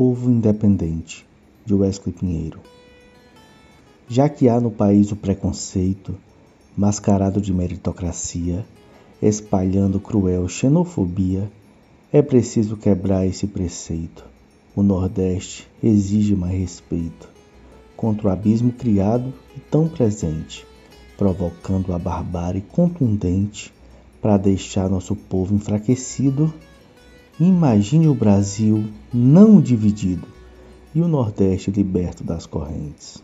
povo independente, de Wesley Pinheiro. Já que há no país o preconceito, mascarado de meritocracia, espalhando cruel xenofobia, é preciso quebrar esse preceito. O Nordeste exige mais respeito contra o abismo criado e tão presente, provocando a barbárie contundente para deixar nosso povo enfraquecido Imagine o Brasil não dividido e o Nordeste liberto das correntes.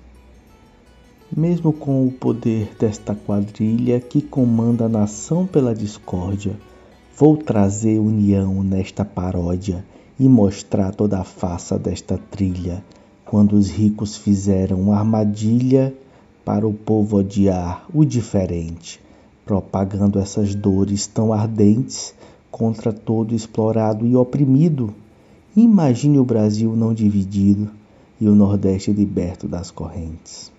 Mesmo com o poder desta quadrilha que comanda a nação pela discórdia, vou trazer união nesta paródia e mostrar toda a faça desta trilha, quando os ricos fizeram armadilha para o povo odiar o diferente, propagando essas dores tão ardentes contra todo explorado e oprimido. Imagine o Brasil não dividido e o Nordeste liberto das correntes.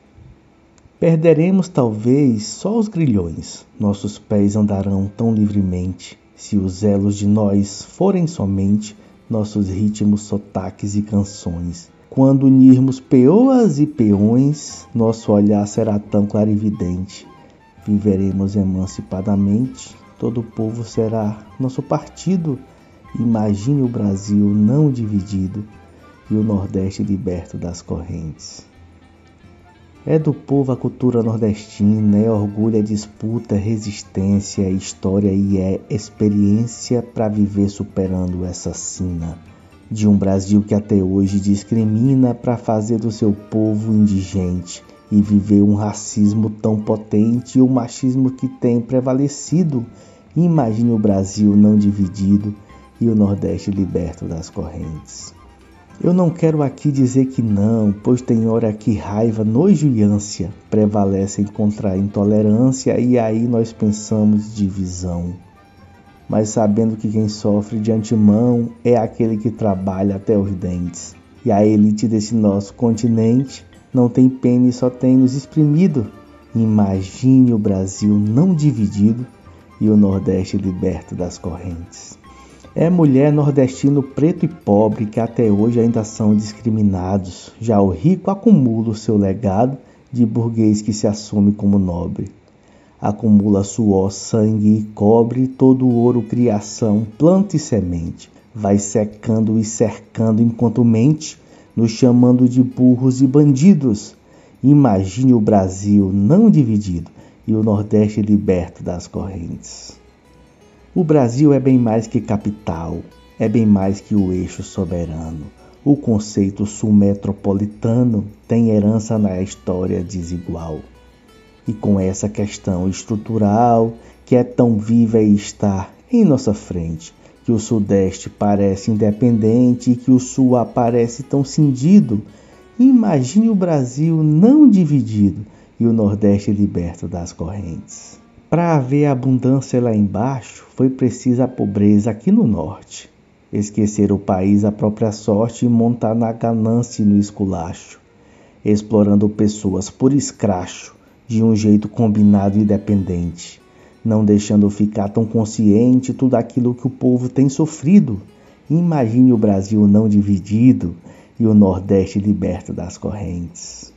Perderemos talvez só os grilhões, nossos pés andarão tão livremente, se os elos de nós forem somente nossos ritmos, sotaques e canções. Quando unirmos peoas e peões, nosso olhar será tão clarividente. Viveremos emancipadamente todo o povo será nosso partido. Imagine o Brasil não dividido e o Nordeste liberto das correntes. É do povo a cultura nordestina, é orgulho, é disputa, é resistência, é história e é experiência para viver superando essa sina. De um Brasil que até hoje discrimina para fazer do seu povo indigente e viver um racismo tão potente e o machismo que tem prevalecido. Imagine o Brasil não dividido e o Nordeste liberto das correntes. Eu não quero aqui dizer que não, pois tem hora que raiva, nojo e ânsia prevalecem contra a intolerância e aí nós pensamos divisão. Mas sabendo que quem sofre de antemão é aquele que trabalha até os dentes. E a elite desse nosso continente não tem pena e só tem nos exprimido. Imagine o Brasil não dividido e o Nordeste liberto das correntes. É mulher nordestino preto e pobre que até hoje ainda são discriminados. Já o rico acumula o seu legado de burguês que se assume como nobre. Acumula suor, sangue e cobre, todo o ouro, criação, planta e semente. Vai secando e cercando enquanto mente nos chamando de burros e bandidos. Imagine o Brasil não dividido e o Nordeste liberto das correntes. O Brasil é bem mais que capital, é bem mais que o eixo soberano. O conceito sul-metropolitano tem herança na história desigual. E com essa questão estrutural que é tão viva e está em nossa frente, que o Sudeste parece independente e que o Sul aparece tão cindido. Imagine o Brasil não dividido e o Nordeste liberto das correntes. Para haver abundância lá embaixo, foi precisa a pobreza aqui no Norte. Esquecer o país à própria sorte e montar na ganância e no esculacho, explorando pessoas por escracho, de um jeito combinado e dependente não deixando ficar tão consciente tudo aquilo que o povo tem sofrido. Imagine o Brasil não dividido e o Nordeste liberto das correntes.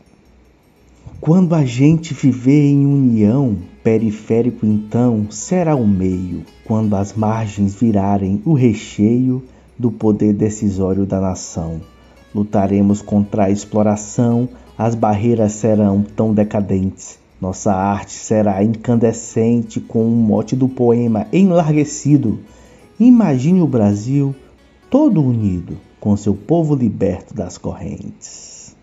Quando a gente viver em união, periférico então será o meio, quando as margens virarem o recheio do poder decisório da nação. Lutaremos contra a exploração, as barreiras serão tão decadentes nossa arte será incandescente com o mote do poema enlarguecido. Imagine o Brasil todo unido, com seu povo liberto das correntes.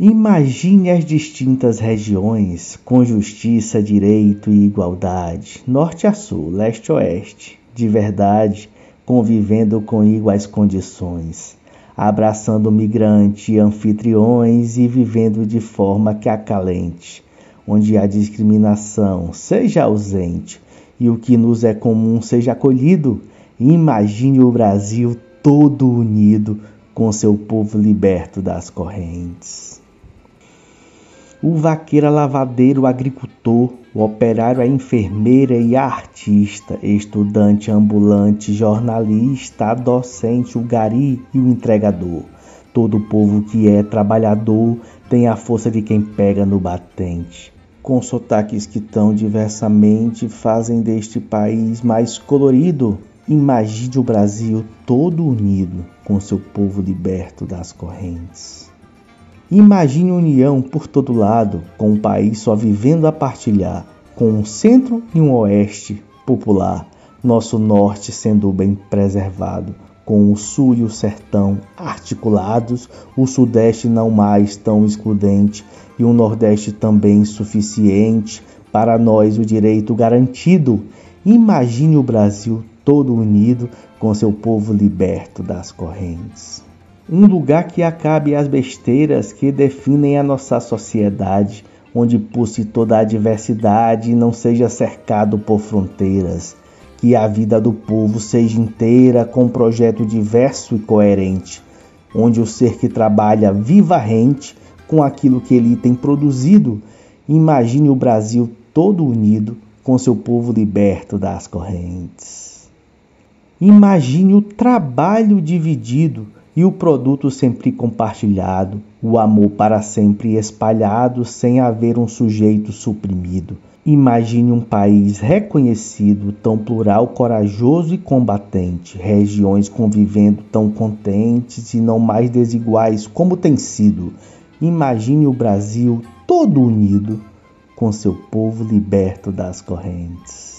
Imagine as distintas regiões com justiça, direito e igualdade, norte a sul, leste a oeste, de verdade, convivendo com iguais condições, abraçando migrante e anfitriões e vivendo de forma que acalente onde há discriminação seja ausente e o que nos é comum seja acolhido. Imagine o Brasil todo unido com seu povo liberto das correntes. O vaqueiro, a lavadeiro, o agricultor, o operário, a enfermeira e a artista, estudante ambulante, jornalista, a docente, o gari e o entregador todo povo que é trabalhador tem a força de quem pega no batente. Com sotaques que tão diversamente fazem deste país mais colorido, imagine o Brasil todo unido com seu povo liberto das correntes. Imagine união por todo lado, com um país só vivendo a partilhar, com um centro e um oeste popular, nosso norte sendo bem preservado, com o sul e o sertão articulados, o sudeste não mais tão excludente e o nordeste também suficiente, para nós o direito garantido. Imagine o Brasil todo unido com seu povo liberto das correntes. Um lugar que acabe as besteiras que definem a nossa sociedade, onde pulse toda a diversidade e não seja cercado por fronteiras que a vida do povo seja inteira com um projeto diverso e coerente, onde o ser que trabalha viva rente com aquilo que ele tem produzido. Imagine o Brasil todo unido com seu povo liberto das correntes. Imagine o trabalho dividido e o produto sempre compartilhado, o amor para sempre espalhado sem haver um sujeito suprimido. Imagine um país reconhecido, tão plural, corajoso e combatente, regiões convivendo tão contentes e não mais desiguais como tem sido. Imagine o Brasil todo unido, com seu povo liberto das correntes.